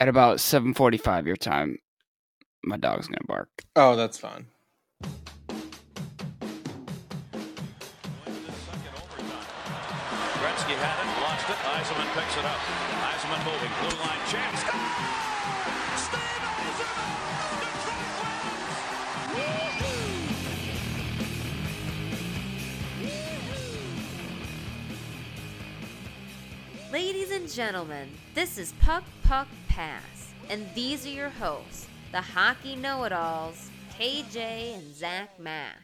at about 7:45 your time, my dog's gonna bark. Oh, that's fine. Gretzky had it, lost it. Eisenman picks it up. Eisenman moving, blue line chance. Ladies and gentlemen, this is Puck Puck Pass, and these are your hosts, the hockey know it alls, KJ and Zach Mack.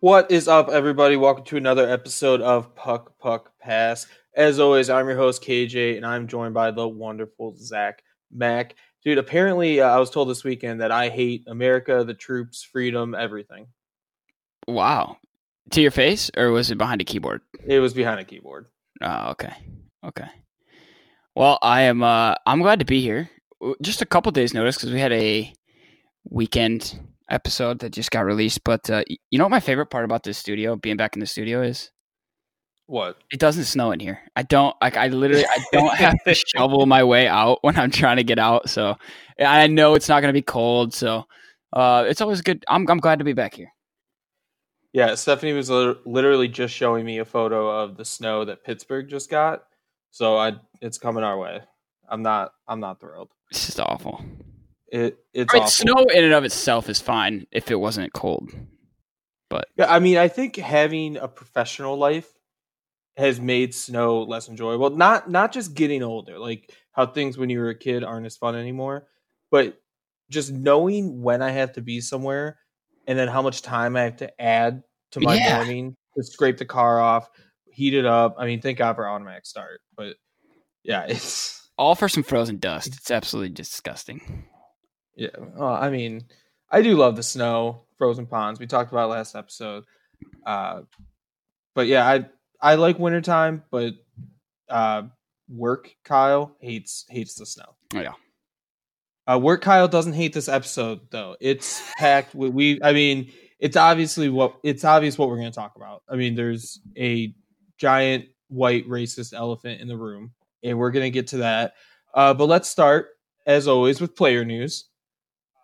What is up, everybody? Welcome to another episode of Puck Puck Pass. As always, I'm your host KJ, and I'm joined by the wonderful Zach Mack. Dude, apparently, uh, I was told this weekend that I hate America, the troops, freedom, everything. Wow. To your face, or was it behind a keyboard? It was behind a keyboard. Oh, okay. Okay. Well, I am. Uh, I'm glad to be here. Just a couple days' notice because we had a weekend episode that just got released. But uh, you know what my favorite part about this studio, being back in the studio, is What? it doesn't snow in here. I don't like. I literally, I don't have to shovel my way out when I'm trying to get out. So I know it's not going to be cold. So uh, it's always good. I'm I'm glad to be back here. Yeah, Stephanie was literally just showing me a photo of the snow that Pittsburgh just got. So I, it's coming our way. I'm not. I'm not thrilled. It's just awful. It it's I mean, awful. snow in and of itself is fine if it wasn't cold. But Yeah, I mean, I think having a professional life has made snow less enjoyable. Not not just getting older, like how things when you were a kid aren't as fun anymore, but just knowing when I have to be somewhere and then how much time I have to add to my Yeah. morning to scrape the car off, heat it up. I mean, thank God for automatic start, but yeah, it's All for some frozen dust. It's absolutely disgusting. Yeah, well, I mean, I do love the snow, frozen ponds. We talked about it last episode. Uh, but yeah, I I like wintertime, but uh, work Kyle hates hates the snow. Oh, yeah. Uh, work Kyle doesn't hate this episode though. It's packed. With, we I mean, it's obviously what it's obvious what we're going to talk about. I mean, there's a giant white racist elephant in the room, and we're going to get to that. Uh, but let's start as always with player news.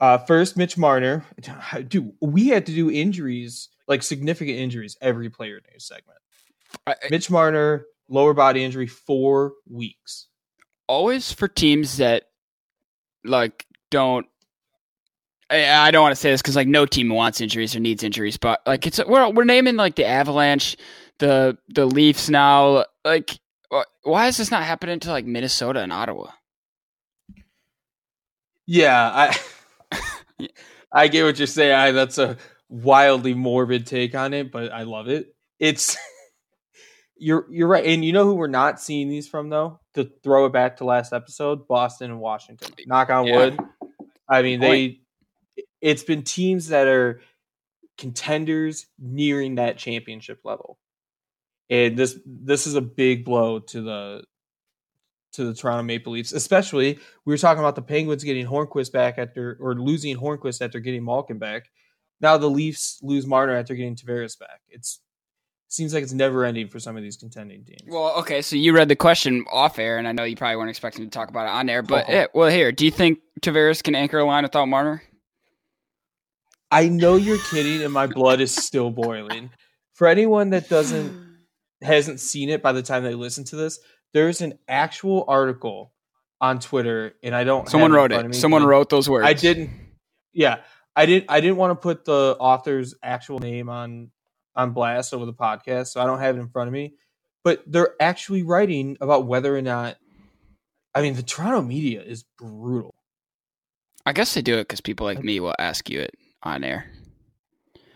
Uh, first, Mitch Marner. Dude, we had to do injuries, like significant injuries, every player news segment. I, I- Mitch Marner, lower body injury, four weeks. always for teams that like don't. I, I don't want to say this because like no team wants injuries or needs injuries, but like it's we're we're naming like the Avalanche, the the Leafs now. Like, why is this not happening to like Minnesota and Ottawa? Yeah, I I get what you're saying. I, that's a wildly morbid take on it, but I love it. It's you're you're right, and you know who we're not seeing these from though. To throw it back to last episode, Boston and Washington. Knock on Yeah. wood. I mean, they. It's been teams that are contenders nearing that championship level, and this this is a big blow to the to the Toronto Maple Leafs, especially we were talking about the Penguins getting Hornqvist back after or losing Hornqvist after getting Malkin back. Now the Leafs lose Marner after getting Tavares back. It's seems like it's never ending for some of these contending teams. Well, okay, so you read the question off air, and I know you probably weren't expecting to talk about it on air, but eh, well, here, do you think Tavares can anchor a line without Marner? I know you're kidding, and my blood is still boiling. For anyone that doesn't hasn't seen it by the time they listen to this, there's an actual article on Twitter, and I don't. Someone wrote it. Someone wrote those words. I didn't. Yeah, I didn't. I didn't want to put the author's actual name on on blast over the podcast, so I don't have it in front of me. But they're actually writing about whether or not. I mean, the Toronto media is brutal. I guess they do it because people like me will ask you it on air.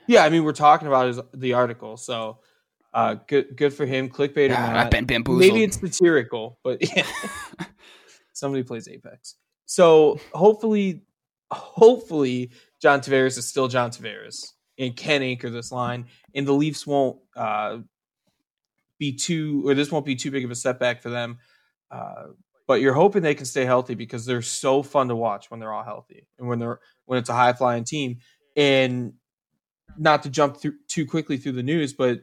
Yeah, I mean, we're talking about is the article, so uh, good good for him. Clickbait or Ah, not, I've been bamboozled. maybe it's satirical, but yeah. somebody plays Apex. So hopefully, hopefully, John Tavares is still John Tavares and can anchor this line, and the Leafs won't uh, be too, or this won't be too big of a setback for them. Uh, but you're hoping they can stay healthy because they're so fun to watch when they're all healthy and when they're when it's a high flying team. And not to jump through too quickly through the news, but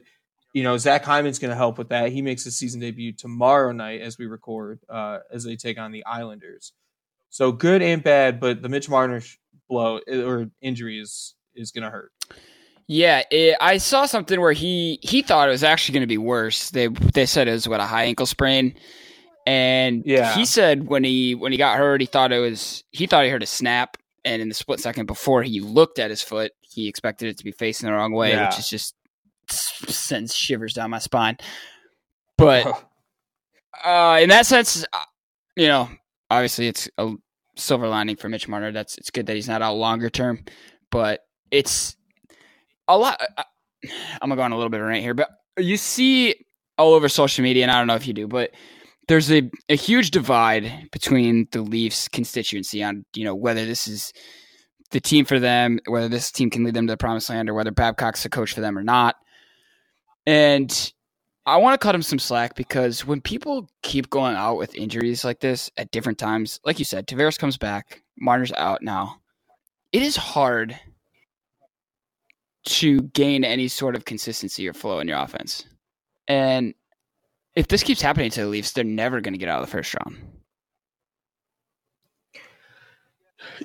you know, Zach Hyman's going to help with that. He makes his season debut tomorrow night as we record, uh, as they take on the Islanders. So good and bad, but the Mitch Marner blow or injury is is going to hurt. Yeah, it, I saw something where he he thought it was actually going to be worse. They they said it was what a high ankle sprain, and yeah. he said when he when he got hurt, he thought it was he thought he heard a snap, and in the split second before he looked at his foot, he expected it to be facing the wrong way, Yeah. which is just sends shivers down my spine. But uh, in that sense, uh, you know, obviously it's a silver lining for Mitch Marner. That's it's good that he's not out longer term, but it's a lot. I- I'm gonna go on a little bit rant here, but you see all over social media, and I don't know if you do, but there's a, a huge divide between the Leafs constituency on you know whether this is the team for them, whether this team can lead them to the promised land, or whether Babcock's a coach for them or not. And I want to cut him some slack because when people keep going out with injuries like this at different times, like you said, Tavares comes back, Marner's out now. It is hard to gain any sort of consistency or flow in your offense. And if this keeps happening to the Leafs, they're never going to get out of the first round.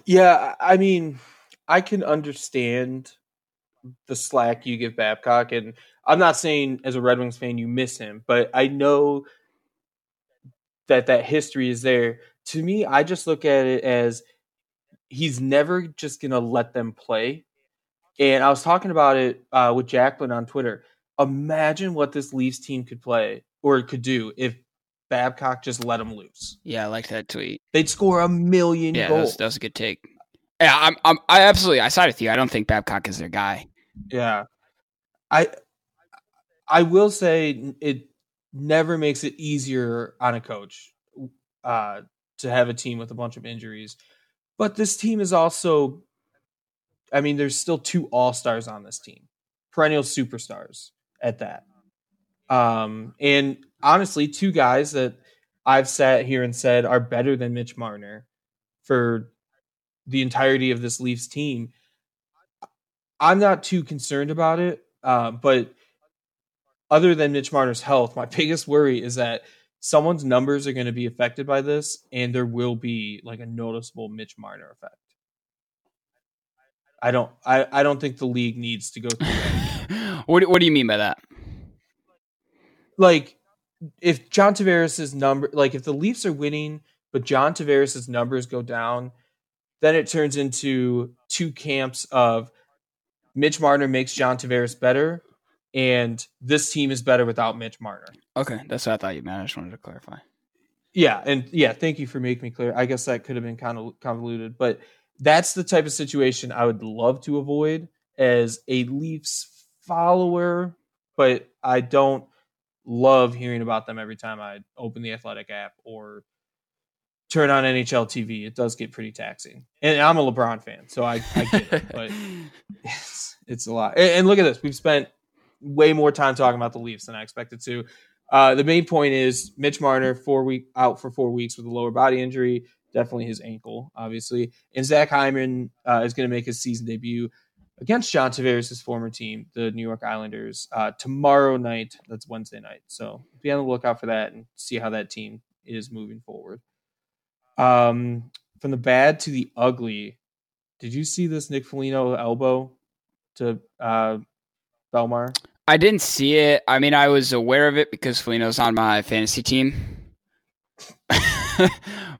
Yeah, I mean, I can understand the slack you give Babcock, and I'm not saying as a Red Wings fan you miss him, but I know that that history is there. To me, I just look at it as he's never just gonna let them play. And I was talking about it uh, with Jacqueline on Twitter. Imagine what this Leafs team could play or could do if Babcock just let them loose. Yeah, I like that tweet. They'd score a million Yeah, that was, goals. that was a good take. Yeah, I'm, I'm, I absolutely, I side with you. I don't think Babcock is their guy. Yeah. I I will say it never makes it easier on a coach uh to have a team with a bunch of injuries. But this team is also I mean there's still two all-stars on this team. Perennial superstars at that. Um and honestly two guys that I've sat here and said are better than Mitch Marner for the entirety of this Leafs team. I'm not too concerned about it, uh, but other than Mitch Marner's health, my biggest worry is that someone's numbers are going to be affected by this, and there will be like a noticeable Mitch Marner effect. I don't, I, I don't think the league needs to go through that. what, do- what do you mean by that? like if John Tavares's number like if the Leafs are winning but John Tavares's numbers go down, then it turns into two camps of Mitch Marner makes John Tavares better and this team is better without Mitch Marner. Okay, that's what I thought you meant. I just wanted to clarify. Yeah, and yeah, thank you for making me clear. I guess that could have been kind of convoluted, but that's the type of situation I would love to avoid as a Leafs follower, but I don't love hearing about them every time I open the Athletic app or turn on NHL TV. It does get pretty taxing. And I'm a LeBron fan, so I, I get it, but it's, it's a lot. And, and look at this. We've spent way more time talking about the Leafs than I expected to. Uh, the main point is Mitch Marner four week out for four weeks with a lower body injury, definitely his ankle, obviously. And Zach Hyman uh, is going to make his season debut against John Tavares' former team, the New York Islanders, uh, tomorrow night. That's Wednesday night. So be on the lookout for that and see how that team is moving forward. Um, from the bad to the ugly, did you see this Nick Foligno elbow to uh, Belmar? I didn't see it. I mean, I was aware of it because Foligno's on my fantasy team,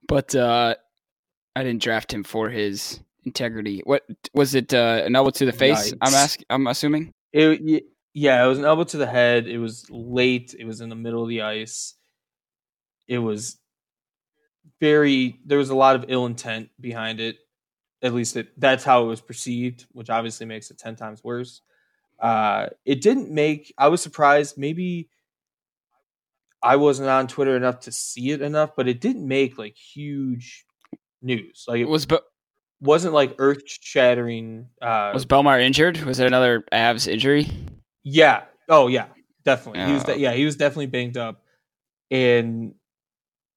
but uh, I didn't draft him for his integrity. What was it? Uh, an elbow to the face? I'm Yikes. asking. I'm assuming. It, yeah, it was an elbow to the head. It was late. It was in the middle of the ice. It was very. There was a lot of ill intent behind it. At least it, that's how it was perceived, which obviously makes it ten times worse. Uh, it didn't make. I was surprised. Maybe I wasn't on Twitter enough to see it enough, but it didn't make like huge news. Like it was Be- wasn't like earth shattering. Uh, was Belmar injured? Was it another abs injury? Yeah. Oh yeah. Definitely. He was. Oh, De- yeah, he was definitely banged up, and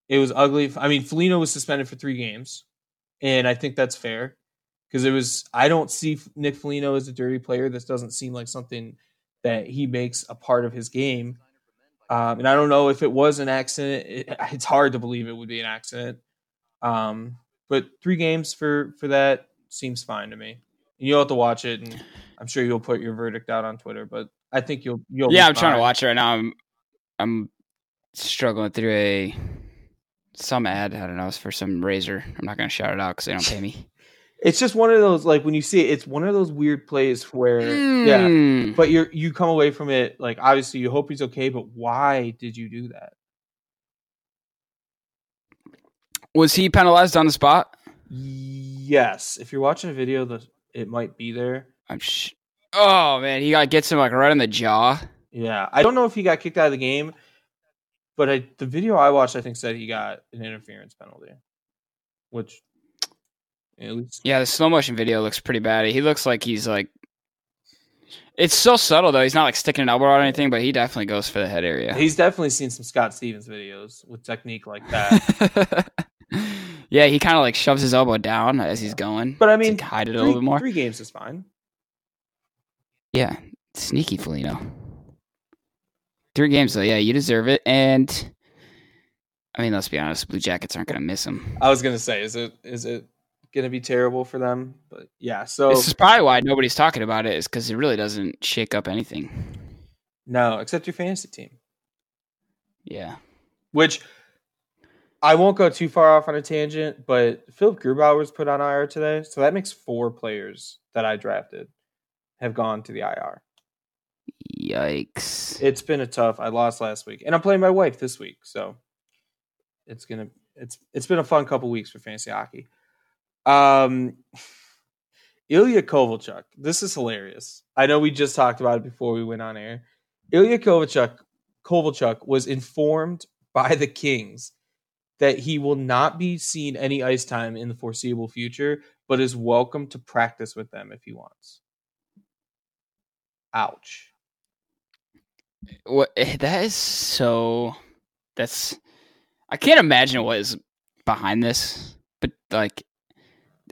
it was ugly. I mean, Foligno was suspended for three games, and I think that's fair because it was. I don't see Nick Foligno as a dirty player. This doesn't seem like something that he makes a part of his game. Um, and I don't know if it was an accident. It, it's hard to believe it would be an accident. Um, but three games for for that seems fine to me. You'll have to watch it, and I'm sure you'll put your verdict out on Twitter. But I think you'll you'll. Yeah, I'm trying to watch it right now. I'm I'm struggling through a some ad. I don't know. It's for some razor. I'm not gonna shout it out because they don't pay me. It's just one of those like when you see it, it's one of those weird plays where yeah, Hmm. but you're you come away from it like obviously you hope he's okay, but why did you do that? Was he penalized on the spot? Yes, if you're watching a video, the it might be there. I'm sh- oh man, he got gets him like right in the jaw. Yeah, I don't know if he got kicked out of the game, but I, the video I watched, I think said he got an interference penalty, which at least Yeah, the slow motion video looks pretty bad. He looks like he's like. It's so subtle though. He's not like sticking an elbow out or anything, but he definitely goes for the head area. he's definitely seen some Scott Stevens videos with technique like that. yeah, he kind of like shoves his elbow down as he's going. But I mean, like, hide it a little bit more. three games is fine. Yeah, sneaky Foligno. Three games though. Yeah, you deserve it. And I mean, let's be honest, Blue Jackets aren't going to miss him. I was gonna say, is it is it gonna be terrible for them? But yeah, so This is probably why nobody's talking about it, is because it really doesn't shake up anything. no, except your fantasy team, Yeah. which I won't go too far off on a tangent, but Philipp Grubauer was put on IR today, so that makes four players that I drafted have gone to the IR. Yikes. It's been a tough. I lost last week, and I'm playing my wife this week, so it's gonna it's it's been a fun couple weeks for fantasy hockey. Um, Ilya Kovalchuk. This is hilarious. I know we just talked about it before we went on air. Ilya Kovalchuk Kovalchuk was informed by the Kings that he will not be seen any ice time in the foreseeable future, but is welcome to practice with them if he wants. Ouch. What eh, that is so that's I can't imagine what is behind this. But like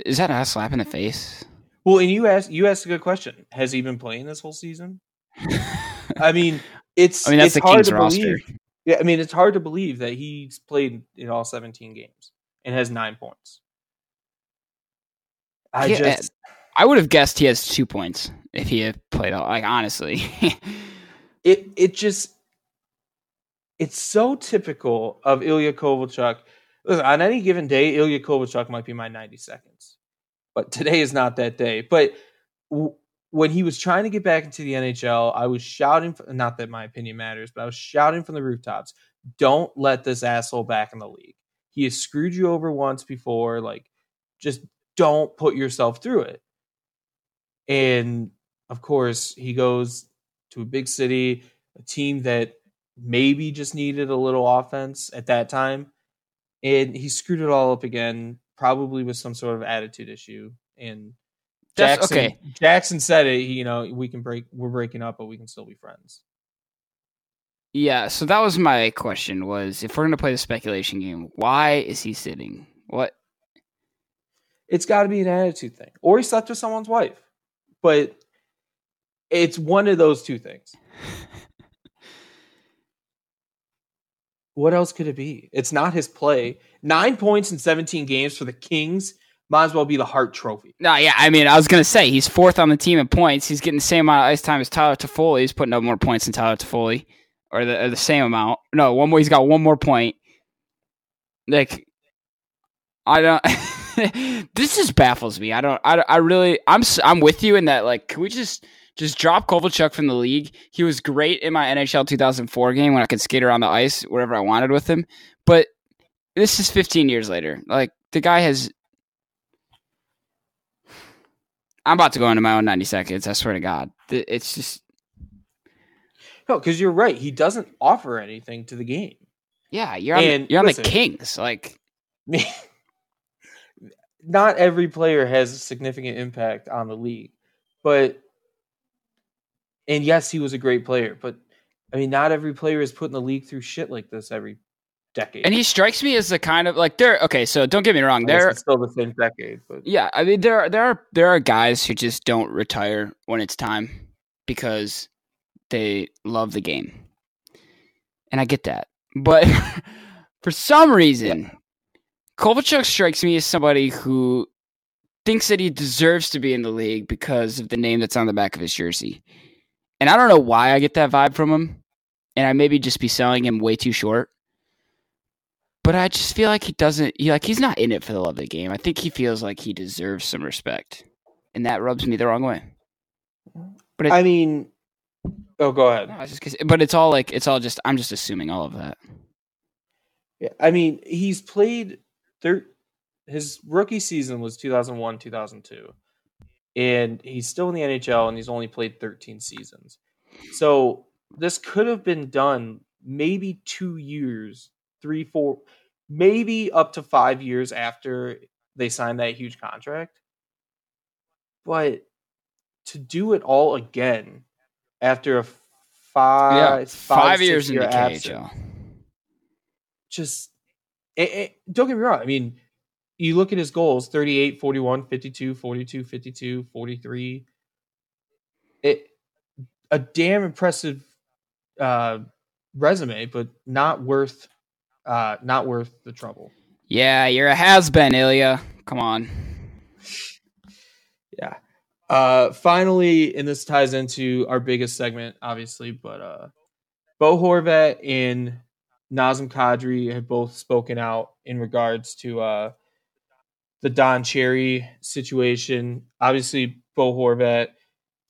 is that a slap in the face? Well, and you asked you asked a good question. Has he been playing this whole season? I mean, it's I mean that's it's the hard Kings to roster. believe. Yeah, I mean, it's hard to believe that he's played in all 17 games and has nine points. I Yeah, just I would have guessed he has two points if he had played all like honestly. it it just it's so typical of Ilya Kovalchuk. Listen, on any given day, Ilya Kovalchuk might be my 90 seconds, but today is not that day. But w- when he was trying to get back into the NHL, I was shouting. Not that my opinion matters, but I was shouting from the rooftops, "Don't let this asshole back in the league. He has screwed you over once before. Like, just don't put yourself through it." And of course, he goes to a big city, a team that maybe just needed a little offense at that time. And he screwed it all up again, probably with some sort of attitude issue. And That's- Jackson, okay. Jackson said it, you know, we can break, we're breaking up, but we can still be friends. yeah, so that was my question was if we're gonna play the speculation game, why is he sitting? What It's got to be an attitude thing. Or he slept with someone's wife. But it's one of those two things. What else could it be? It's not his play. Nine points in 17 games for the Kings might as well be the Hart Trophy. No, yeah, I mean, I was gonna say he's fourth on the team in points. He's getting the same amount of ice time as Tyler Toffoli. He's putting up more points than Tyler Toffoli, or the or the same amount. No, one more. He's got one more point. Like, I don't. this just baffles me. I don't. I, I really. I'm I'm with you in that. Like, can we just just drop Kovalchuk from the league? He was great in my NHL 2004 game when I could skate around the ice wherever I wanted with him. But this is 15 years later. Like, the guy has I'm about to go into my own 90 seconds. I swear to God. It's just, No, because you're right. He doesn't offer anything to the game. yeah, you're on, And the, you're on listen- the Kings. Like, not every player has a significant impact on the league, but and yes, he was a great player, but I mean, not every player is putting the league through shit like this every decade. and he strikes me as the kind of like there. Okay, so don't get me wrong. There, it's still the same decade, but yeah, I mean there, are there are there are guys who just don't retire when it's time because they love the game. And I get that. But for some reason, Kovalchuk strikes me as somebody who thinks that he deserves to be in the league because of the name that's on the back of his jersey. And I don't know why I get that vibe from him. And I maybe just be selling him way too short. But I just feel like he doesn't he, like he's not in it for the love of the game. I think he feels like he deserves some respect. And that rubs me the wrong way. But it, I mean Oh, go ahead. No, just, but it's all like it's all just I'm just assuming all of that. Yeah, I mean, he's played thir- his rookie season was 2001, 2002. And he's still in the NHL and he's only played 13 seasons. So, this could have been done maybe 2 years, 3 4 maybe up to 5 years after they signed that huge contract. But to do it all again after a five yeah, five, five years in the KHL. Just it, it, don't get me wrong. I mean, you look at his goals 38, 41, 52, 42, 52, 43. It a damn impressive uh, resume, but not worth uh, not worth the trouble. Yeah, you're a has been, Ilya. Come on. Yeah. Uh, finally, and this ties into our biggest segment, obviously, but uh, Bo Horvat and Nazem Kadri have both spoken out in regards to uh, the Don Cherry situation. Obviously, Bo Horvat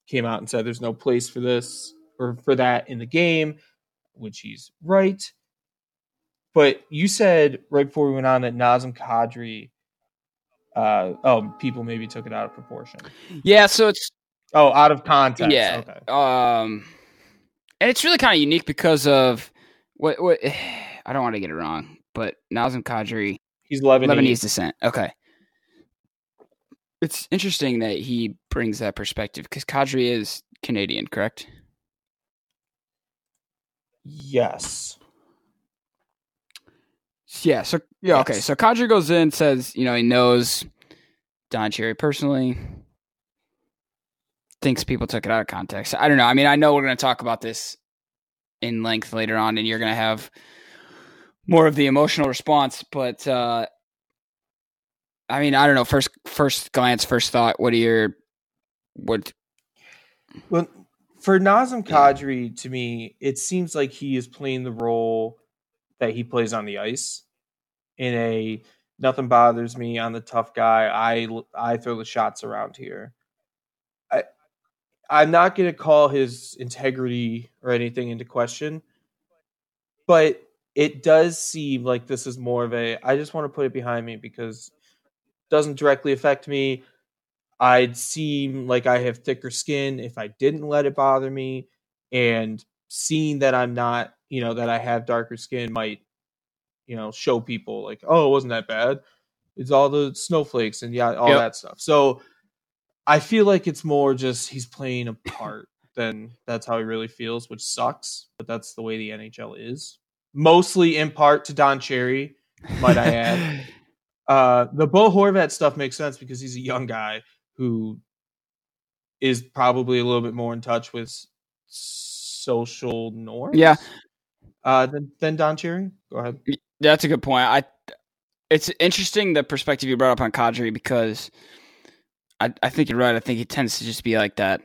came out and said there's no place for this or for that in the game, which he's right. But you said right before we went on that Nazem Kadri uh, oh, people maybe took it out of proportion. Yeah, so it's oh out of context. Yeah, okay. um, and it's really kind of unique because of what what I don't want to get it wrong, but Nazem Kadri, he's Lebanese. Lebanese descent. Okay, it's interesting that he brings that perspective because Kadri is Canadian, correct? Yes. Yeah. So yeah. Yes. Okay. So Kadri goes in, says you know he knows Don Cherry personally. Thinks people took it out of context. I don't know. I mean, I know we're going to talk about this in length later on, and you're going to have more of the emotional response. But uh, I mean, I don't know. First, first glance, first thought. What are your what? Well, for Nazem Kadri, to me, it seems like he is playing the role that he plays on the ice in a nothing bothers me. I'm the tough guy. I I throw the shots around here. I I'm not going to call his integrity or anything into question, but it does seem like this is more of a I just want to put it behind me because doesn't directly affect me. I'd seem like I have thicker skin if I didn't let it bother me. And seeing that I'm not, you know, that I have darker skin might you know show people like oh it wasn't that bad. It's all the snowflakes and yeah all yep. that stuff. So i feel like it's more just he's playing a part than that's how he really feels which sucks but that's the way the nhl is. Mostly in part to don cherry might i add uh the bo horvat stuff makes sense because he's a young guy who is probably a little bit more in touch with social norms yeah uh than, than don cherry go ahead that's a good point. I it's interesting the perspective you brought up on Kadri because I I think you're right. I think he tends to just be like that.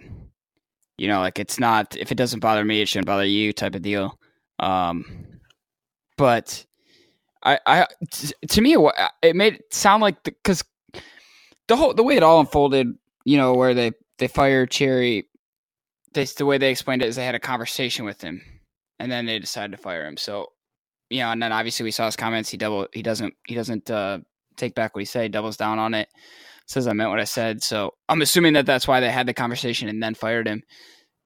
You know, like it's not if it doesn't bother me, it shouldn't bother you type of deal. Um, but I I to me it made it sound like the because the, the whole the way it all unfolded, you know, where they they fired Cherry. They, the way they explained it is they had a conversation with him, and then they decided to fire him. So you know, and then obviously we saw his comments. He double he doesn't he doesn't uh, take back what he said. He doubles down on it. Says I meant what I said. So I'm assuming that that's why they had the conversation and then fired him.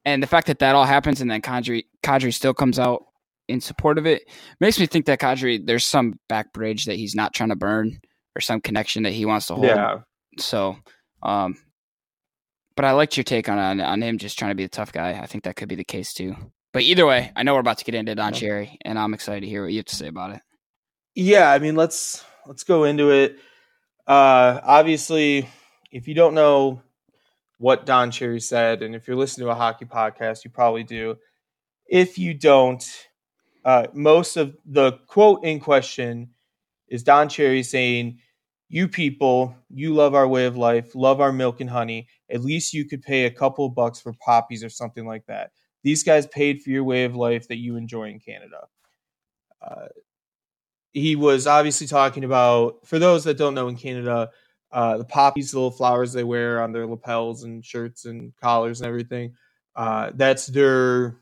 And the fact that that all happens and then Kadri Kadri still comes out in support of it makes me think that Kadri there's some back bridge that he's not trying to burn or some connection that he wants to hold. Yeah. So, um, but I liked your take on on, on him just trying to be a tough guy. I think that could be the case too. But either way, I know we're about to get into Don Cherry, and I'm excited to hear what you have to say about it. Yeah, I mean, let's let's go into it. Uh, obviously, if you don't know what Don Cherry said, and if you're listening to a hockey podcast, you probably do. if you don't, uh, most of the quote in question is Don Cherry saying, You people, you love our way of life, love our milk and honey. At least you could pay a couple bucks for poppies or something like that. These guys paid for your way of life that you enjoy in Canada. Uh, he was obviously talking about, for those that don't know in Canada, uh, the poppies, the little flowers they wear on their lapels and shirts and collars and everything. Uh, that's their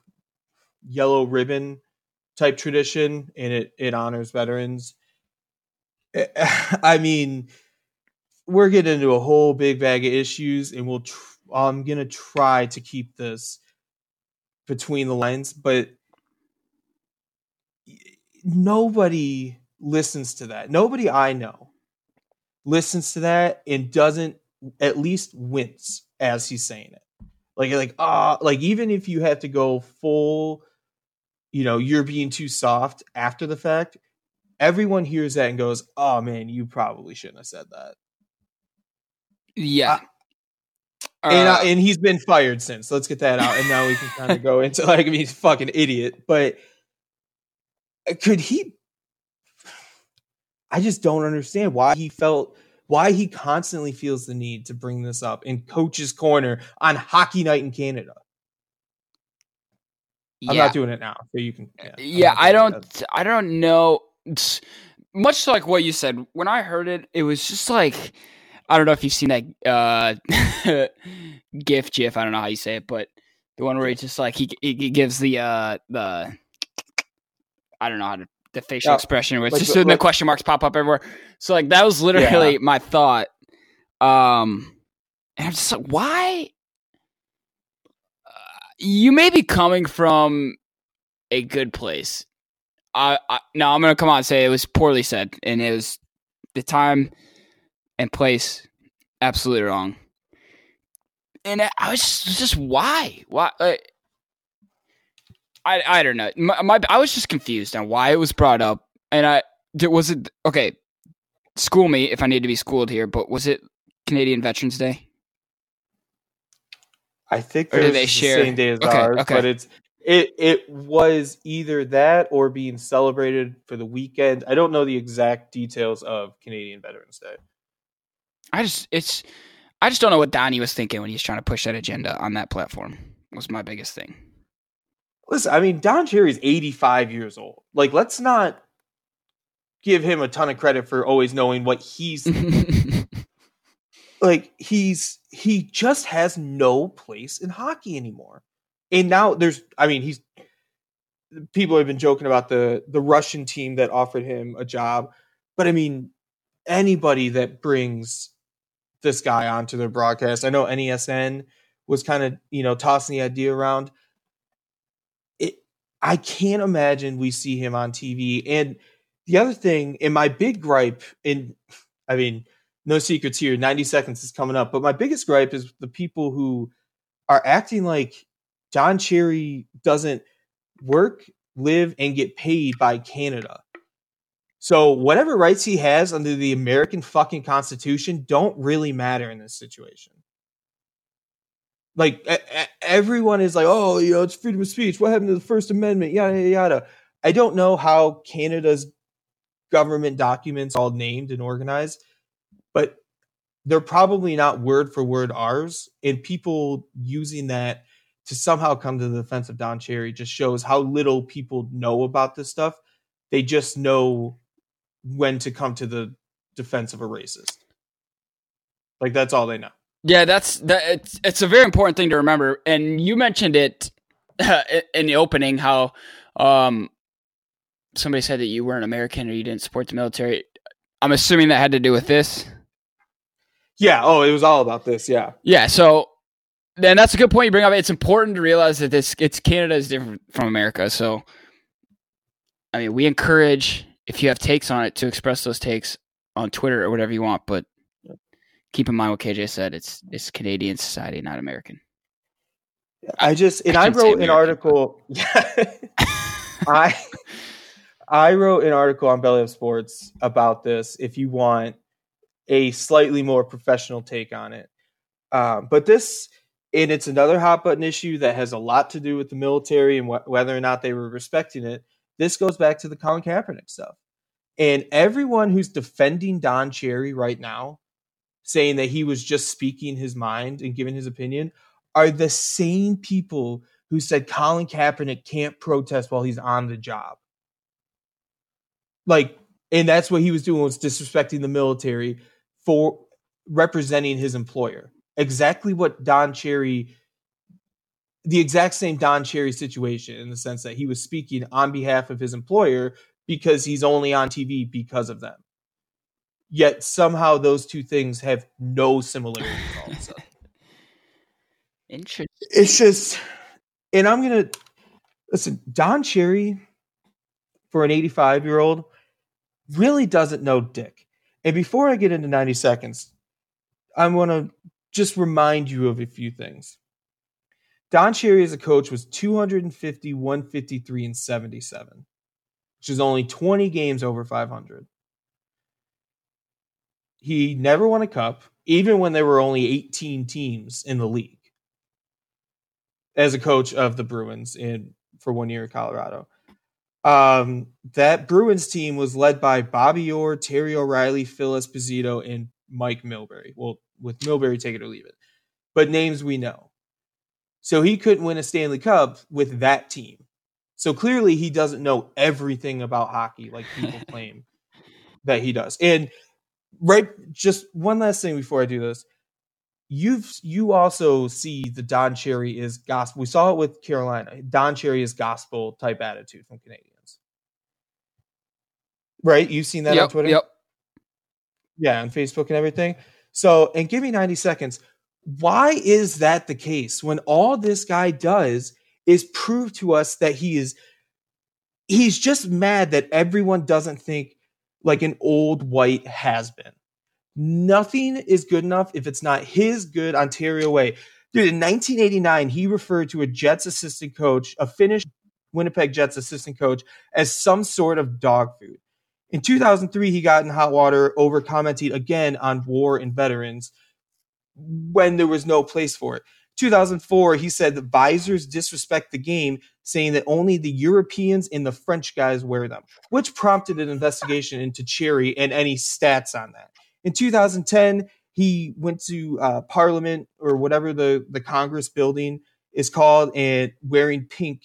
yellow ribbon type tradition, and it it honors veterans. I mean, we're getting into a whole big bag of issues, and we'll. Tr- I'm gonna try to keep this between the lines, but nobody listens to that. Nobody I know listens to that and doesn't at least wince as he's saying it. Like like ah, uh, like even if you have to go full, you know, you're being too soft after the fact, everyone hears that and goes, "Oh man, you probably shouldn't have said that." Yeah. Uh, and uh, and he's been fired since. Let's get that out, and now we can kind of go into like I mean, he's fucking idiot. But uh, could he? I just don't understand why he felt why he constantly feels the need to bring this up in Coach's Corner on Hockey Night in Canada. I'm not doing it now, so you can. Yeah, yeah I don't. I don't know. It's much like what you said. When I heard it, it was just like I don't know if you've seen that uh, GIF, GIF. I don't know how you say it, but the one where it's just like he he gives the uh the I don't know how to the facial expression where it's like, just like, the question marks pop up everywhere. So like that was literally yeah. my thought. Um, and I'm just like, why? Uh, you may be coming from a good place. I, I no, I'm gonna come on and say it was poorly said, and it was the time and place absolutely wrong. And I was just, just why, why? I I don't know. My, my, I was just confused on why it was brought up, and I was it okay. School me if I need to be schooled here, but was it Canadian Veterans Day? I think or they share the same day as okay, ours, okay. but it's it it was either that or being celebrated for the weekend. I don't know the exact details of Canadian Veterans Day. I just it's I just don't know what Donnie was thinking when he's trying to push that agenda on that platform. Was my biggest thing. Listen, I mean, Don Cherry's 85 years old. Like, let's not give him a ton of credit for always knowing what he's like he's he just has no place in hockey anymore. And now there's I mean, he's people have been joking about the the Russian team that offered him a job, but I mean, anybody that brings this guy onto their broadcast. I know NESN was kind of, you know, tossing the idea around It I can't imagine we see him on TV. And the other thing, and my big gripe, and I mean, no secrets here, 90 seconds is coming up, but my biggest gripe is the people who are acting like Don Cherry doesn't work, live, and get paid by Canada. So whatever rights he has under the American fucking Constitution don't really matter in this situation. Like a- a- everyone is like, oh, you know, it's freedom of speech. What happened to the First Amendment? Yada yada yada. I don't know how Canada's government documents all named and organized, but they're probably not word for word ours. And people using that to somehow come to the defense of Don Cherry just shows how little people know about this stuff. They just know when to come to the defense of a racist. Like that's all they know. Yeah, that's that. It's it's a very important thing to remember, and you mentioned it in the opening how um somebody said that you weren't American or you didn't support the military. I'm assuming that had to do with this. Yeah. Oh, it was all about this. Yeah. Yeah. So then that's a good point you bring up. It's important to realize that this it's Canada is different from America. So I mean, we encourage if you have takes on it to express those takes on Twitter or whatever you want, but keep in mind what KJ said. It's it's Canadian society, not American. I just and I, I wrote an article. I I wrote an article on Belly of Sports about this. If you want a slightly more professional take on it, um, but this and it's another hot button issue that has a lot to do with the military and wh- whether or not they were respecting it. This goes back to the Colin Kaepernick stuff. And everyone who's defending Don Cherry right now, saying that he was just speaking his mind and giving his opinion, are the same people who said Colin Kaepernick can't protest while he's on the job. Like, and that's what he was doing was disrespecting the military for representing his employer. Exactly what Don Cherry, the exact same Don Cherry situation in the sense that he was speaking on behalf of his employer because he's only on TV because of them. Yet somehow those two things have no similarities all of a sudden. Interesting. It's just, and I'm gonna listen. Don Cherry, for an 85 year old, really doesn't know dick. And before I get into 90 seconds, I want to just remind you of a few things. Don Cherry as a coach was 250, 153, and 77, which is only 20 games over 500. He never won a cup, even when there were only 18 teams in the league as a coach of the Bruins in for one year in Colorado. Um, that Bruins team was led by Bobby Orr, Terry O'Reilly, Phil Esposito, and Mike Milbury. Well, with Milbury, take it or leave it, but names we know. So he couldn't win a Stanley Cup with that team. So clearly, he doesn't know everything about hockey like people claim that he does. And right, just one last thing before I do this you've you also see the Don Cherry is gospel. We saw it with Carolina. Don Cherry is gospel type attitude from Canadians. Right? You've seen that yep, on Twitter? Yep. Yeah, on Facebook and everything. So, and give me 90 seconds. Why is that the case when all this guy does is prove to us that he is he's just mad that everyone doesn't think like an old white has been. Nothing is good enough if it's not his good Ontario way. Dude, in 1989, he referred to a Jets assistant coach, a Finnish Winnipeg Jets assistant coach, as some sort of dog food. In 2003, he got in hot water over commenting again on war and veterans when there was no place for it. 2004, he said the visors disrespect the game, saying that only the Europeans and the French guys wear them, which prompted an investigation into Cherry and any stats on that. In 2010, he went to uh, Parliament or whatever the, the Congress building is called and wearing pink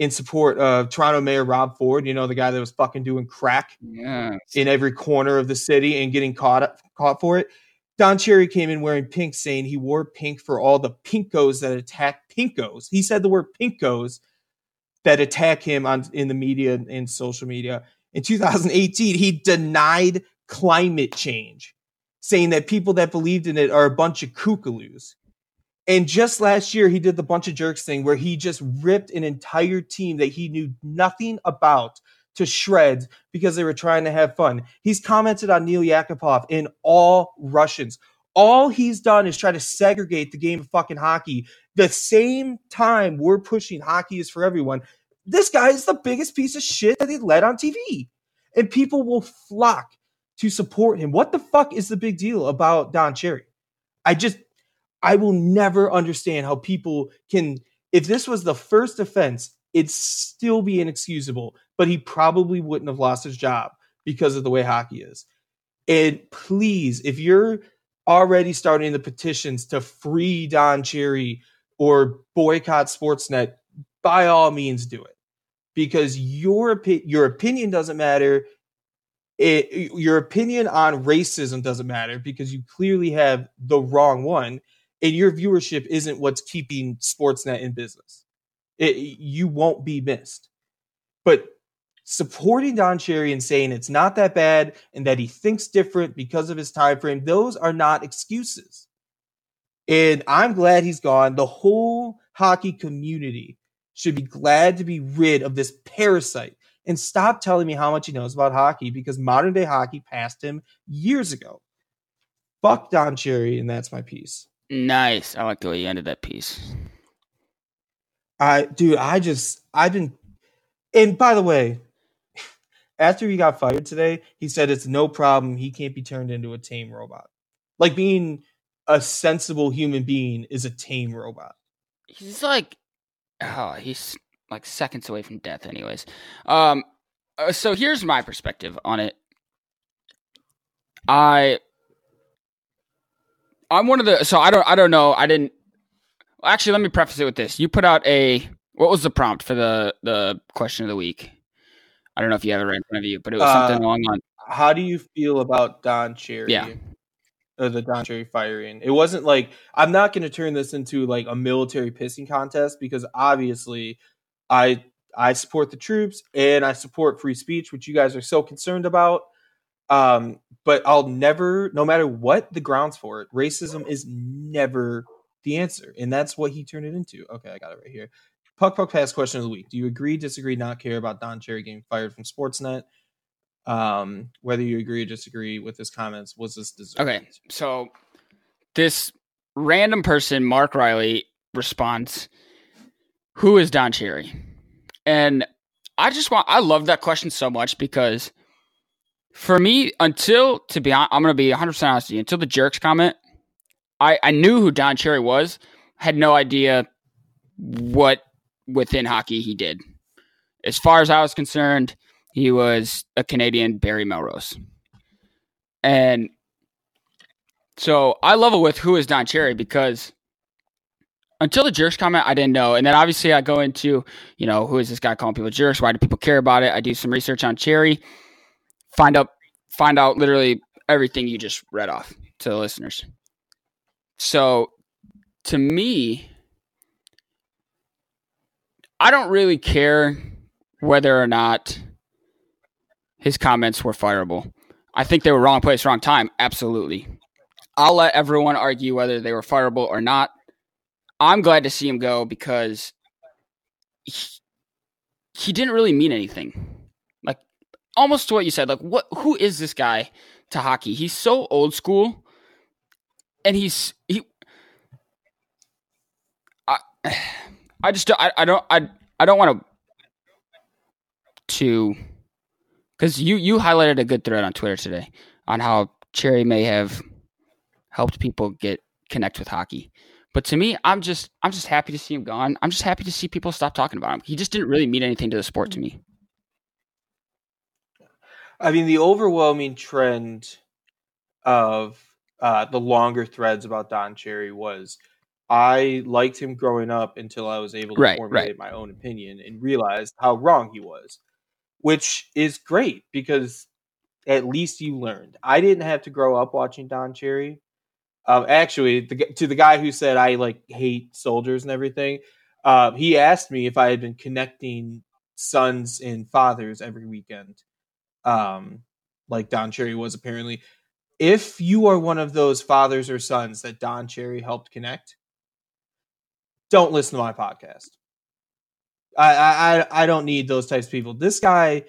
in support of Toronto Mayor Rob Ford, you know, the guy that was fucking doing crack yes. in every corner of the city and getting caught caught for it. Don Cherry came in wearing pink, saying he wore pink for all the pinkos that attack pinkos. He said the word pinkos that attack him on in the media and social media. In 2018, he denied climate change, saying that people that believed in it are a bunch of kookaloos. And just last year, he did the bunch of jerks thing where he just ripped an entire team that he knew nothing about to shreds because they were trying to have fun. He's commented on Nail Yakupov in all Russians. All he's done is try to segregate the game of fucking hockey. The same time we're pushing hockey is for everyone. This guy is the biggest piece of shit that they let on TV. And people will flock to support him. What the fuck is the big deal about Don Cherry? I just, I will never understand how people can, if this was the first offense, it'd still be inexcusable, but he probably wouldn't have lost his job because of the way hockey is. And please, if you're already starting the petitions to free Don Cherry or boycott Sportsnet, by all means do it. Because your your opinion doesn't matter. It, your opinion on racism doesn't matter because you clearly have the wrong one, and your viewership isn't what's keeping Sportsnet in business. It, you won't be missed. But supporting Don Cherry and saying it's not that bad and that he thinks different because of his time frame, those are not excuses. And I'm glad he's gone. The whole hockey community should be glad to be rid of this parasite and stop telling me how much he knows about hockey because modern day hockey passed him years ago. Fuck Don Cherry, and that's my piece. Nice. I like the way you ended that piece. I, dude, I just, I've been, and by the way, after he got fired today, he said it's no problem. He can't be turned into a tame robot. Like being a sensible human being is a tame robot. He's like, oh, he's like seconds away from death, anyways. Um, uh, so here's my perspective on it. I, I'm one of the. So I don't. I don't know. I didn't. Actually, let me preface it with this. You put out a. What was the prompt for the the question of the week? I don't know if you have it right in front of you, but it was something Uh, along on. How do you feel about Don Cherry? Yeah. Or the Don Cherry firing. It wasn't like I'm not going to turn this into like a military pissing contest because obviously, I I support the troops and I support free speech, which you guys are so concerned about. Um, but I'll never, no matter what the grounds for it, racism is never the answer, and that's what he turned it into. Okay, I got it right here. Puck Puck Pass question of the week: Do you agree, disagree, not care about Don Cherry getting fired from Sportsnet? Um, whether you agree or disagree with his comments, was this deserved? Okay, so this random person, Mark Riley, responds, "Who is Don Cherry?" And I just want, I love that question so much because for me, until to be, honest, I'm going to be 100 percent honest you, until the jerks comment, I I knew who Don Cherry was, had no idea what within hockey he did. As far as I was concerned, he was a Canadian Barry Melrose, and so I level with who is Don Cherry because until the jerks comment, I didn't know. And then obviously I go into, you know, who is this guy calling people jerks? Why do people care about it? I do some research on Cherry, find out find out literally everything you just read off to the listeners. So to me, I don't really care whether or not his comments were fireable. I think they were wrong place, wrong time. Absolutely. I'll let everyone argue whether they were fireable or not. I'm glad to see him go because he, he didn't really mean anything. Almost to what you said. Like what? Who is this guy to hockey? He's so old school, and he's he. I I just I, I don't I I don't want to to because you you highlighted a good thread on Twitter today on how Cherry may have helped people get connect with hockey. But to me, I'm just I'm just happy to see him gone. I'm just happy to see people stop talking about him. He just didn't really mean anything to the sport to me. I mean, the overwhelming trend of uh, the longer threads about Don Cherry was I liked him growing up until I was able to Right, formulate my own opinion and realized how wrong he was, which is great because at least you learned. I didn't have to grow up watching Don Cherry. Um, actually, the, to the guy who said I like hate soldiers and everything, uh, he asked me if I had been connecting sons and fathers every weekend um, like Don Cherry was apparently. If you are one of those fathers or sons that Don Cherry helped connect, don't listen to my podcast. I I I- don't need those types of people. This guy,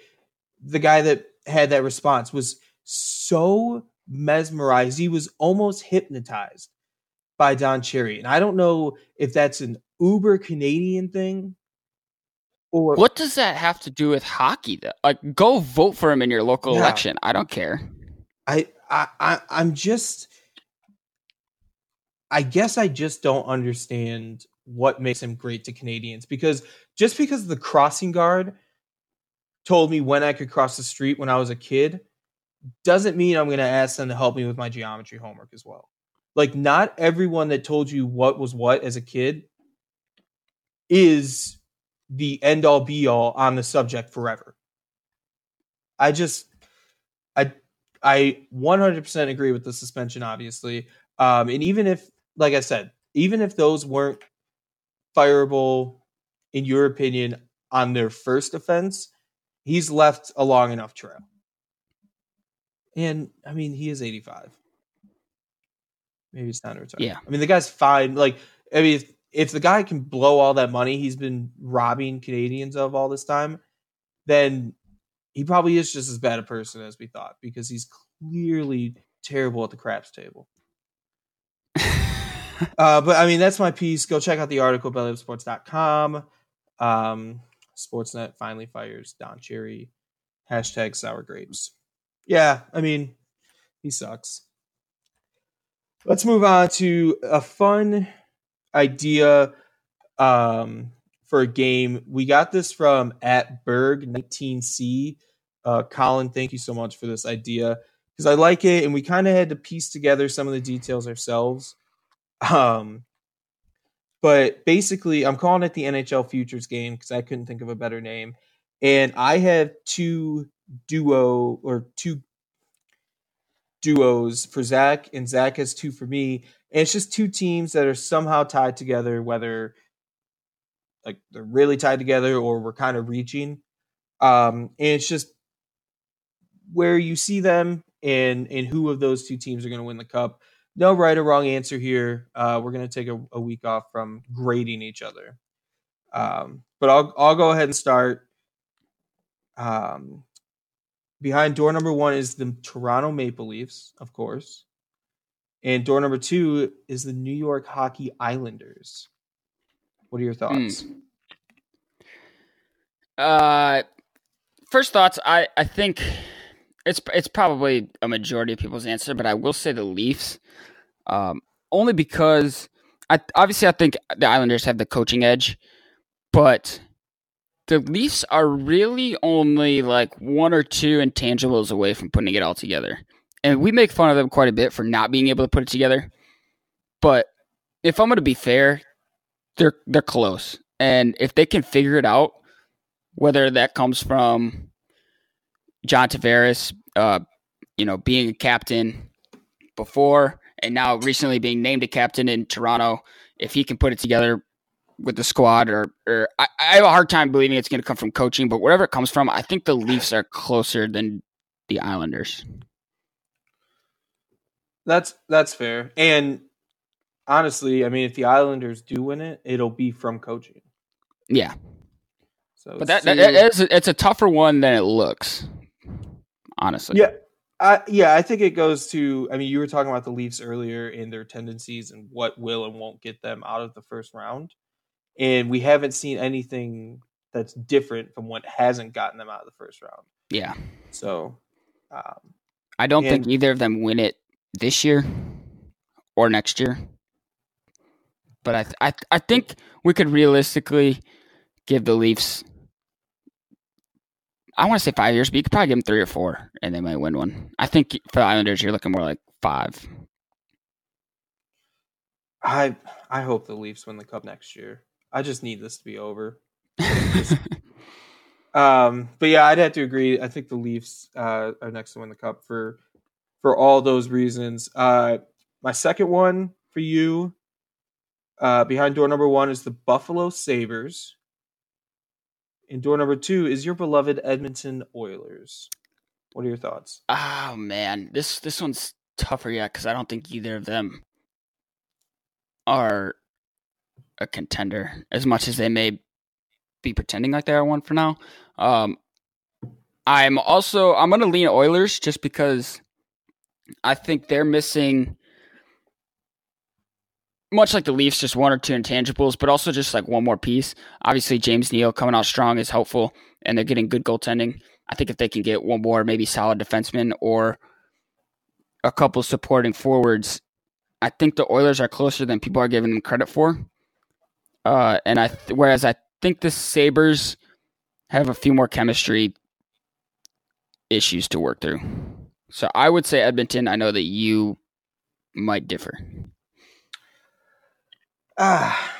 the guy that had that response, was so mesmerized. He was almost hypnotized by Don Cherry, and I don't know if that's an uber Canadian thing or What does that have to do with hockey? Though? Like, go vote for him in your local Yeah. election. I don't care. I, I, I I'm just I guess I just don't understand what makes him great to Canadians because just because the crossing guard told me when I could cross the street when I was a kid doesn't mean I'm going to ask them to help me with my geometry homework as well. Like not everyone that told you what was what as a kid is the end all be all on the subject forever. I just I I 100% agree with the suspension obviously. Um and even if like I said, even if those weren't fireable in your opinion on their first offense, he's left a long enough trail. And I mean, he is 85. Maybe it's time to retire. Yeah. I mean, the guy's fine. Like, I mean, if, if the guy can blow all that money he's been robbing Canadians of all this time, then he probably is just as bad a person as we thought because he's clearly terrible at the craps table. Uh, but I mean, that's my piece. Go check out the article, bellyupsports.com. Um, Sportsnet finally fires Don Cherry. Hashtag sour grapes. Yeah, I mean, he sucks. Let's move on to a fun idea um, for a game. We got this from at Berg 19C. Uh, Colin, thank you so much for this idea because I like it, and we kind of had to piece together some of the details ourselves. Um, but basically, I'm calling it the NHL Futures game because I couldn't think of a better name. And I have two duo or two duos for Zach, and Zach has two for me. And it's just two teams that are somehow tied together, whether like they're really tied together or we're kind of reaching. Um, and it's just where you see them and and who of those two teams are going to win the cup. No right or wrong answer here. Uh, we're going to take a, a, week off from grading each other. Um, but I'll I'll go ahead and start. Um, behind door number one is the Toronto Maple Leafs, of course, and door number two is the New York Hockey Islanders. What are your thoughts? Mm. Uh, first thoughts. I I think it's it's probably a majority of people's answer, but I will say the Leafs, um, only because I obviously I think the Islanders have the coaching edge, but the Leafs are really only like one or two intangibles away from putting it all together, and we make fun of them quite a bit for not being able to put it together. But if I'm going to be fair, they're they're close, and if they can figure it out, whether that comes from John Tavares, uh, you know, being a captain before and now recently being named a captain in Toronto, if he can put it together with the squad, or, or I, I have a hard time believing it's going to come from coaching, but wherever it comes from, I think the Leafs are closer than the Islanders. That's that's fair, and honestly, I mean, if the Islanders do win it, it'll be from coaching. Yeah. So, but that, that, that is it's a tougher one than it looks. Honestly. Yeah. I, yeah, I think it goes to. I mean, you were talking about the Leafs earlier and their tendencies and what will and won't get them out of the first round, and we haven't seen anything that's different from what hasn't gotten them out of the first round. Yeah. So, um, I don't and, think either of them win it this year or next year but I, th- I, th- I think we could realistically give the Leafs. I want to say five years, but you could probably give them three or four, and they might win one. I think for the Islanders, you're looking more like five. I I hope the Leafs win the cup next year. I just need this to be over. um, but yeah, I'd have to agree. I think the Leafs uh, are next to win the cup for for all those reasons. Uh, my second one for you uh, behind door number one is the Buffalo Sabres. And door number two is your beloved Edmonton Oilers. What are your thoughts? Oh man, this this one's tougher yet because I don't think either of them are a contender as much as they may be pretending like they are one for now. Um, I'm also I'm gonna lean Oilers just because I think they're missing much like the Leafs, just one or two intangibles, but also just like one more piece. Obviously, James Neal coming out strong is helpful, and they're getting good goaltending. I think if they can get one more, maybe solid defenseman or a couple supporting forwards, I think the Oilers are closer than people are giving them credit for. Uh, and I, th- whereas I think the Sabres have a few more chemistry issues to work through. So I would say Edmonton. I know that you might differ. Ah,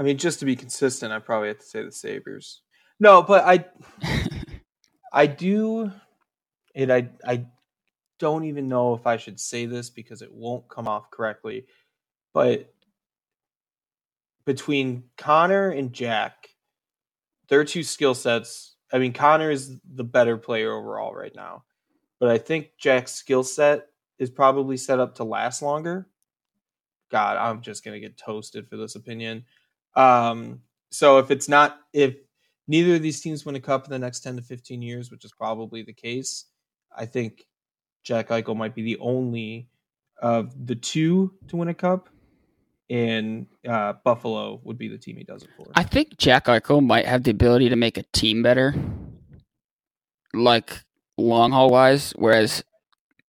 I mean, just to be consistent, I probably have to say the Sabres. No, but I, I do, and I, I don't even know if I should say this because it won't come off correctly, but between Connor and Jack, their two skill sets. I mean, Connor is the better player overall right now, but I think Jack's skill set is probably set up to last longer. God, I'm just gonna get toasted for this opinion. Um, so if it's not if neither of these teams win a cup in the next 10 to 15 years, which is probably the case, I think Jack Eichel might be the only of the two to win a cup, and uh, Buffalo would be the team he does it for. I think Jack Eichel might have the ability to make a team better, like long haul wise, whereas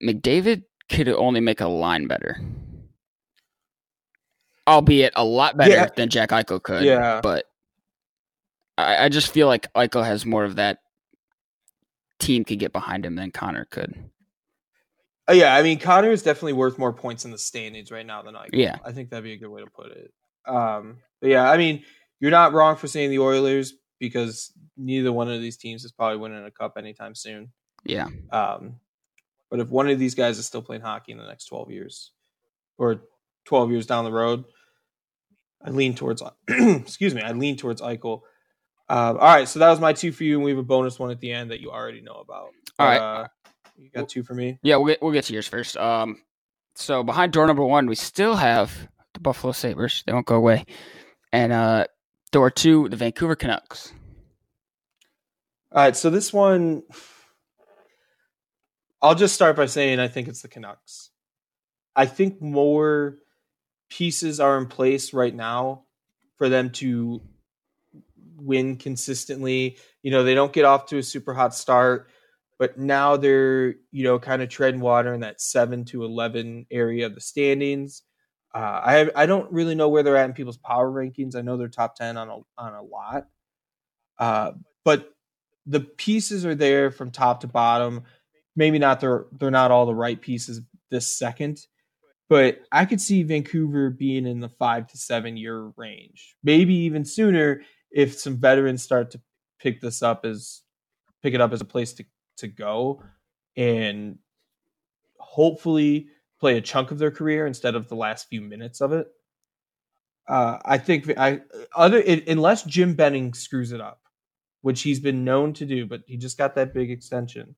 McDavid could only make a line better. Albeit a lot better Yeah. than Jack Eichel could. Yeah. But I, I just feel like Eichel has more of that team could get behind him than Connor could. Uh, yeah, I mean Connor is definitely worth more points in the standings right now than I. Yeah. I think that'd be a good way to put it. Um, but yeah, I mean you're not wrong for saying the Oilers because neither one of these teams is probably winning a cup anytime soon. Yeah. Um, but if one of these guys is still playing hockey in the next 12 years or 12 years down the road, I lean towards, excuse me, I lean towards Eichel. Um, all right, so that was my two for you, and we have a bonus one at the end that you already know about. All right. Uh, you got two for me? Yeah, we'll get we'll get to yours first. Um, so behind door number one, we still have the Buffalo Sabers. They won't go away. And uh, door two, the Vancouver Canucks. All right, so this one, I'll just start by saying I think it's the Canucks. I think more pieces are in place right now for them to win consistently. You know, they don't get off to a super hot start, but now they're, you know, kind of treading water in that 7 to 11 area of the standings. Uh, I I don't really know where they're at in people's power rankings. I know they're top 10 on a on a lot. Uh, but the pieces are there from top to bottom. Maybe not they're they're not all the right pieces this second, but I could see Vancouver being in the five to seven year range, maybe even sooner if some veterans start to pick this up as pick it up as a place to to go and hopefully play a chunk of their career instead of the last few minutes of it. Uh, I think I other it, unless Jim Benning screws it up, which he's been known to do, but he just got that big extension.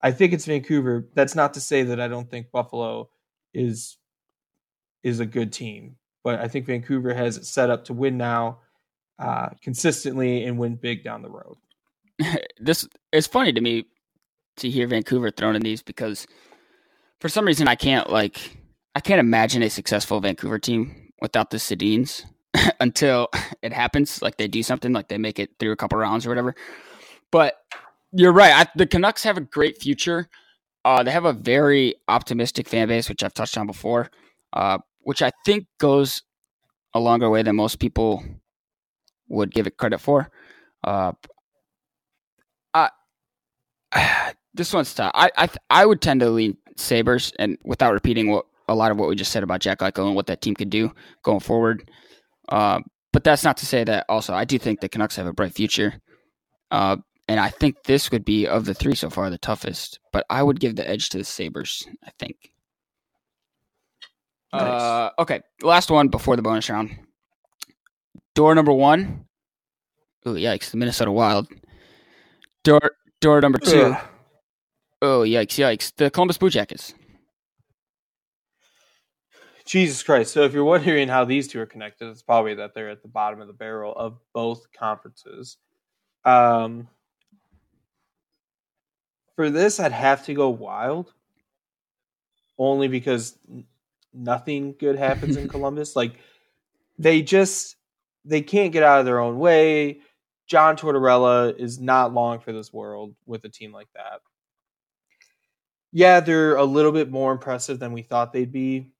I think it's Vancouver. That's not to say that I don't think Buffalo is is a good team, but I think Vancouver has it set up to win now uh, consistently and win big down the road. this it's funny to me to hear Vancouver thrown in these because for some reason I can't like I can't imagine a successful Vancouver team without the Sedins until it happens. Like they do something, like they make it through a couple rounds or whatever. But you're right. I, the Canucks have a great future. Uh, they have a very optimistic fan base, which I've touched on before, uh, which I think goes a longer way than most people would give it credit for. Uh, I, this one's tough. I, I I would tend to lean Sabers, and without repeating what a lot of what we just said about Jack Eichel and what that team could do going forward. Uh, but that's not to say that also I do think the Canucks have a bright future. Uh, and I think this would be of the three so far the toughest. But I would give the edge to the Sabers. I think. Nice. Uh, okay, last one before the bonus round. Door number one. Oh yikes! The Minnesota Wild. Door door number two. Ugh. Oh yikes! Yikes! The Columbus Blue Jackets. Jesus Christ. So if you're wondering how these two are connected, it's probably that they're at the bottom of the barrel of both conferences. Um, for this, I'd have to go wild only because nothing good happens in Columbus. Like they just they can't get out of their own way. John Tortorella is not long for this world with a team like that. Yeah, they're a little bit more impressive than we thought they'd be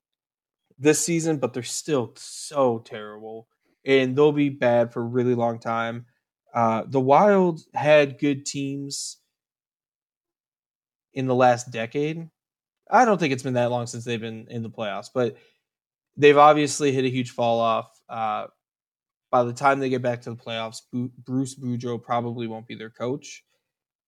this season, but they're still so terrible, and they'll be bad for a really long time. Uh, the Wild had good teams in the last decade. I don't think it's been that long since they've been in the playoffs, but they've obviously hit a huge fall off. Uh, by the time they get back to the playoffs, Bruce Boudreau probably won't be their coach,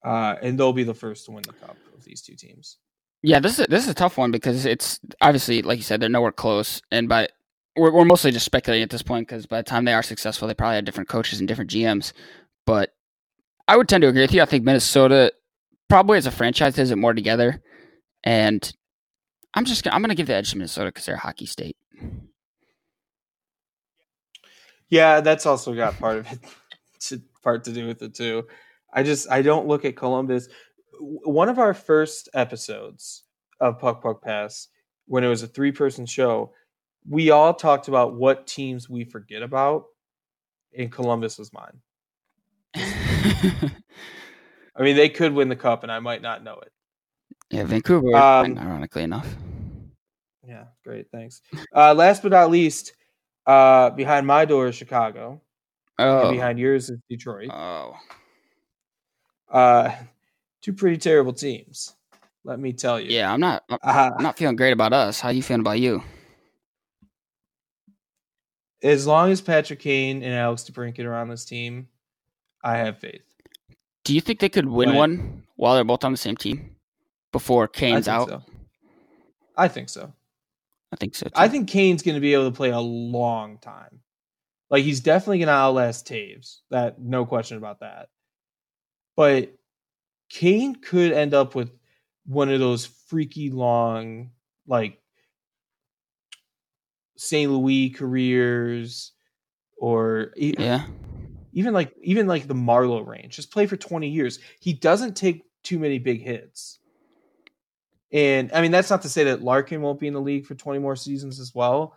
uh, and they'll be the first to win the cup of these two teams. Yeah, this is this is a tough one because it's obviously, like you said, they're nowhere close, and by we're, we're mostly just speculating at this point because by the time they are successful, they probably have different coaches and different GMs. But I would tend to agree with you. I think Minnesota probably as a franchise has it more together, and I'm just gonna, I'm going to give the edge to Minnesota because they're a hockey state. Yeah, that's also got part of it to, part to do with it too. I just I don't look at Columbus. One of our first episodes of Puck Puck Pass, when it was a three person show, we all talked about what teams we forget about, and Columbus was mine. I mean, they could win the cup, and I might not know it. yeah, Vancouver, Um, ironically enough. Yeah, great. Thanks. Uh, last but not least, uh, behind my door is Chicago. Oh, behind yours is Detroit. oh, Uh, two pretty terrible teams. Let me tell you. yeah. I'm not. I'm Uh, not feeling great about us. How you feeling about you? as long as Patrick Kane and Alex DeBrincat are on this team, I have faith. Do you think they could win But- one while they're both on the same team before Kane's think out? so. I think so. I think so. Too. I think Kane's going to be able to play a long time. Like he's definitely going to outlast Toews. That no question about that. But Kane could end up with one of those freaky long, like St. Louis careers, or Yeah. even like even like the Marleau range. Just play for 20 years. He doesn't take too many big hits. And I mean that's not to say that Larkin won't be in the league for 20 more seasons as well.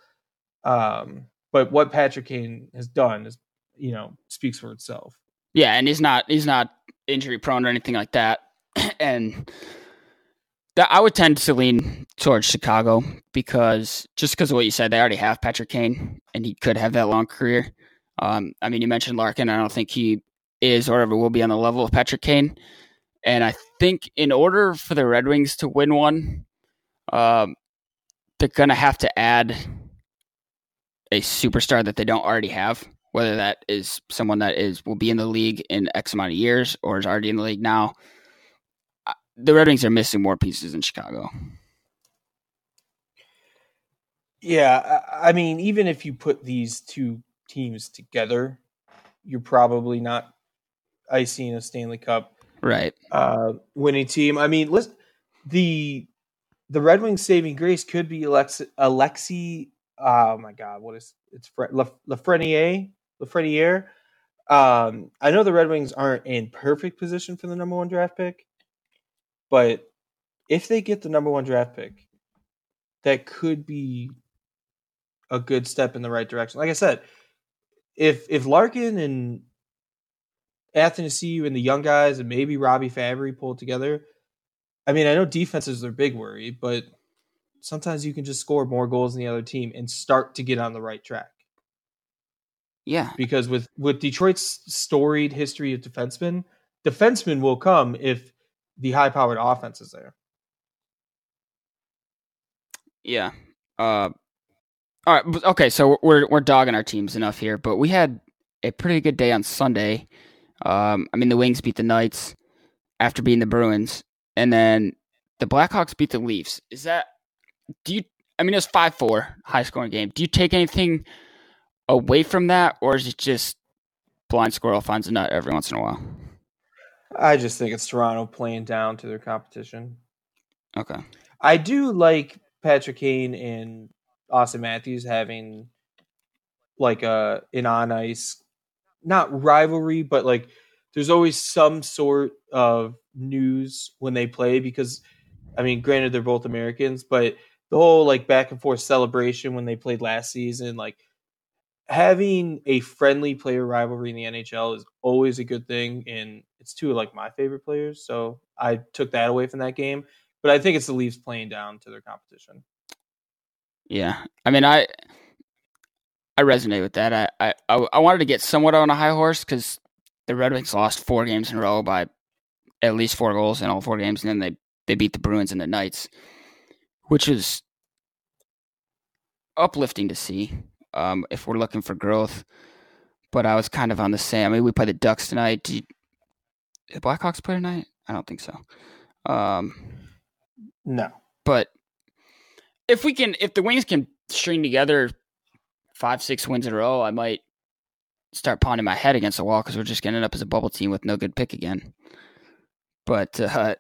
Um, but what Patrick Kane has done is you know speaks for itself. Yeah, and he's not he's not injury prone or anything like that. and that I would tend to lean towards Chicago because just because of what you said, they already have Patrick Kane and he could have that long career. Um, I mean, you mentioned Larkin. I don't think he is or ever will be on the level of Patrick Kane. And I think in order for the Red Wings to win one, um, they're gonna have to add a superstar that they don't already have whether that is someone that is will be in the league in X amount of years or is already in the league now. The Red Wings are missing more pieces in Chicago. Yeah, I mean, even if you put these two teams together, you're probably not icing a Stanley Cup Right. uh, winning team. I mean, listen, the the Red Wings saving grace could be Alexi. Alexi oh my God, what is it's Fre- La, Lafreniere? Lafreniere. Um, I know the Red Wings aren't in perfect position for the number one draft pick, but if they get the number one draft pick, that could be a good step in the right direction. Like I said, if if Larkin and Athanasiu and the young guys and maybe Robby Fabbri pull together, I mean, I know defense is their big worry, but sometimes you can just score more goals than the other team and start to get on the right track. Yeah. Because with with Detroit's storied history of defensemen, defensemen will come if the high powered offense is there. Yeah. Uh, all right. Okay. So we're we're dogging our teams enough here, but we had a pretty good day on Sunday. Um, I mean, the Wings beat the Knights after beating the Bruins, and then the Blackhawks beat the Leafs. Is that? Do you? I mean, it was five four, high scoring game. Do you take anything away from that, or is it just blind squirrel finds a nut every once in a while? I just think it's Toronto playing down to their competition. Okay. I do like Patrick Kane and Auston Matthews having like a an on ice, not rivalry, but like there's always some sort of news when they play because, I mean, granted they're both Americans, but the whole like back and forth celebration when they played last season, like having a friendly player rivalry in the NHL is always a good thing, and it's two of like my favorite players, so I took that away from that game but I think it's the Leafs playing down to their competition. Yeah, I mean, I I resonate with that. I I, I wanted to get somewhat on a high horse because the Red Wings lost four games in a row by at least four goals in all four games, and then they they beat the Bruins and the Knights, which is uplifting to see. Um, if we're looking for growth, but I was kind of on the same. I mean, we play the Ducks tonight. Do you, the Blackhawks play tonight? I don't think so. Um, No. but if we can, if the Wings can string together five, six wins in a row, I might start pounding my head against the wall because we're just getting up as a bubble team with no good pick again. But uh,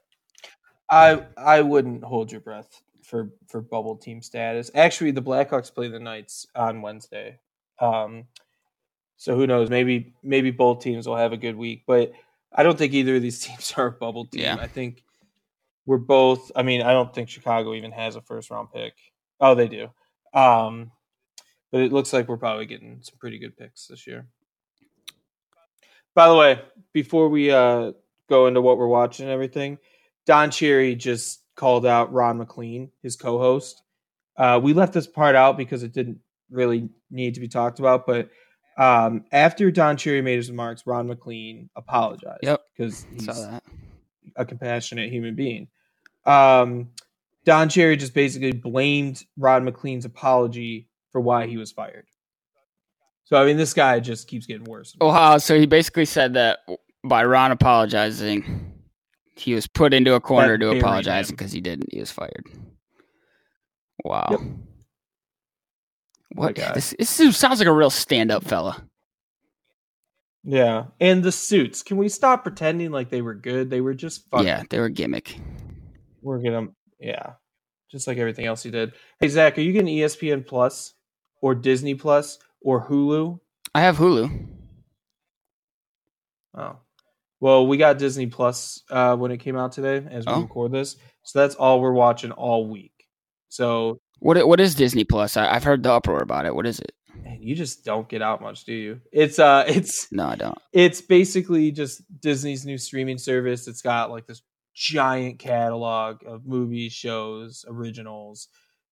I I wouldn't hold your breath for for bubble team status. Actually, the Blackhawks play the Knights on Wednesday. Um so who knows? Maybe maybe both teams will have a good week, but I don't think either of these teams are a bubble team. Yeah. I think we're both I mean, I don't think Chicago even has a first round pick. Oh, they do. Um but it looks like we're probably getting some pretty good picks this year. By the way, before we uh, go into what we're watching and everything, Don Cherry just called out Ron MacLean, his co-host, Uh, we left this part out because it didn't really need to be talked about, but um, after Don Cherry made his remarks, Ron MacLean apologized. Yep. because he's a compassionate human being. Um, Don Cherry just basically blamed Ron MacLean's apology for why he was fired. So I mean, this guy just keeps getting worse. Oh, wow. So he basically said that by Ron apologizing, he was put into a corner That to apologize because he didn't. He was fired. Wow. Yep. What? This, this sounds like a real stand-up fella. Yeah, and the suits. Can we stop pretending like they were good? They were just fun. Yeah, they were gimmick. we're gonna. Yeah, just like everything else he did. Hey Zach, are you getting ESPN Plus or Disney Plus or Hulu? I have Hulu. Oh, well, we got Disney Plus uh, when it came out today as we Oh. record this, so that's all we're watching all week. So, What? What is Disney Plus? I, I've heard the uproar about it. What is it? man, you just don't get out much, do you? It's uh, it's No, I don't. it's basically just Disney's new streaming service. It's got like this giant catalog of movies, shows, originals,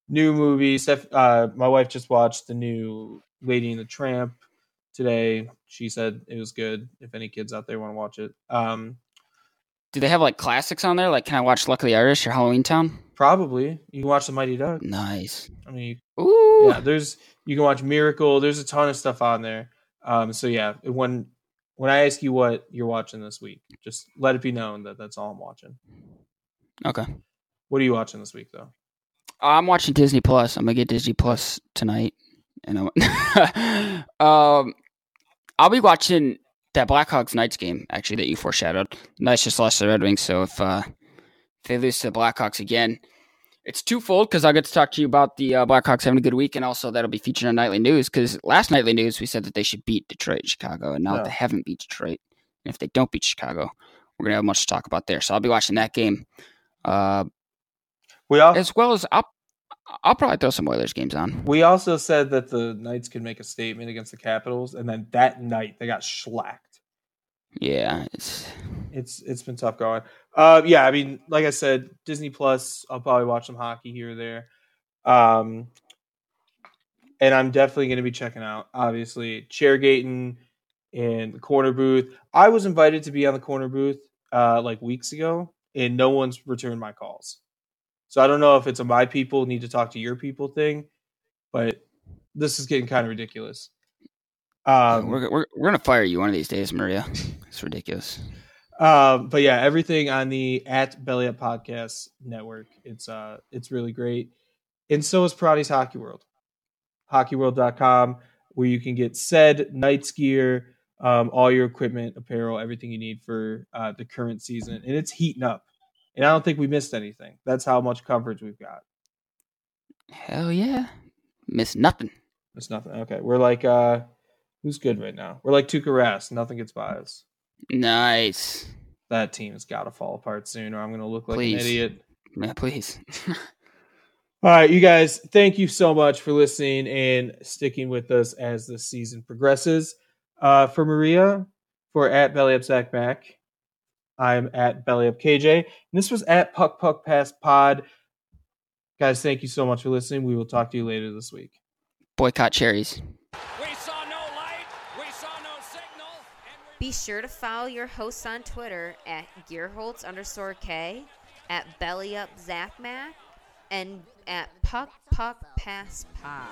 new movies. Uh, my wife just watched the new Lady and the Tramp today. She said it was good. If any kids out there want to watch it, um, Do they have like classics on there? Like, can I watch Luck of the Irish or Halloweentown? probably you can watch the Mighty Duck. Nice. I mean, Ooh. yeah, there's you can watch Miracle. There's a ton of stuff on there. Um, so yeah, when when I ask you what you're watching this week, just let it be known that that's all I'm watching. Okay. What are you watching this week though? I'm watching Disney Plus. I'm gonna get Disney Plus tonight, and I'm, um, I'll be watching that Blackhawks Knights game actually that you foreshadowed. Knights just lost to the Red Wings, so if uh, if they lose to the Blackhawks again, it's twofold because I'll get to talk to you about the uh, Blackhawks having a good week, and also that'll be featured on Nightly News. Because last Nightly News we said that they should beat Detroit, and Chicago, and now Yeah. they haven't beat Detroit. And if they don't beat Chicago, we're gonna have much to talk about there. So I'll be watching that game. Uh, We also as well as I'll I'll probably throw some Oilers games on. we also said that the Knights could make a statement against the Capitals, and then that night they got shellacked. Yeah, it's It's it's been tough going. Uh, yeah, I mean, like I said, Disney Plus. I'll probably watch some hockey here or there. Um, and I'm definitely going to be checking out, obviously, Chairgating and the corner booth. I was invited to be on the corner booth uh, like weeks ago, and no one's returned my calls. So I don't know if it's a my people need to talk to your people thing, but this is getting kind of ridiculous. Um, we're, we're we're gonna fire you one of these days, Maria. It's ridiculous. Um, but yeah, everything on the at Belly Up Podcast Network. It's uh it's really great. And so is Perani's Hockey World. Hockeyworld.com, where you can get said Knights gear, um, all your equipment, apparel, everything you need for uh, the current season. And it's heating up. And I don't think we missed anything. That's how much coverage we've got. Hell yeah, miss nothing. It's nothing. Okay. We're like uh who's good right now? We're like Tuukka Rask. Nothing gets by us. Nice, That team's gotta fall apart soon, or I'm gonna look like Please. an idiot. yeah, please. All right, you guys, thank you so much for listening and sticking with us as the season progresses. Uh, for Maria, for at Belly Up Zach Mac, I'm at Belly Up KJ, and this was at Puck Puck Pass Pod. Guys, thank you so much for listening. We will talk to you later this week. Boycott cherries. We saw no light. We saw no signal. And Be sure to follow your hosts on Twitter at Gearholtz underscore K, at BellyUp Zachmac, and at Puck Puck Pass Pod.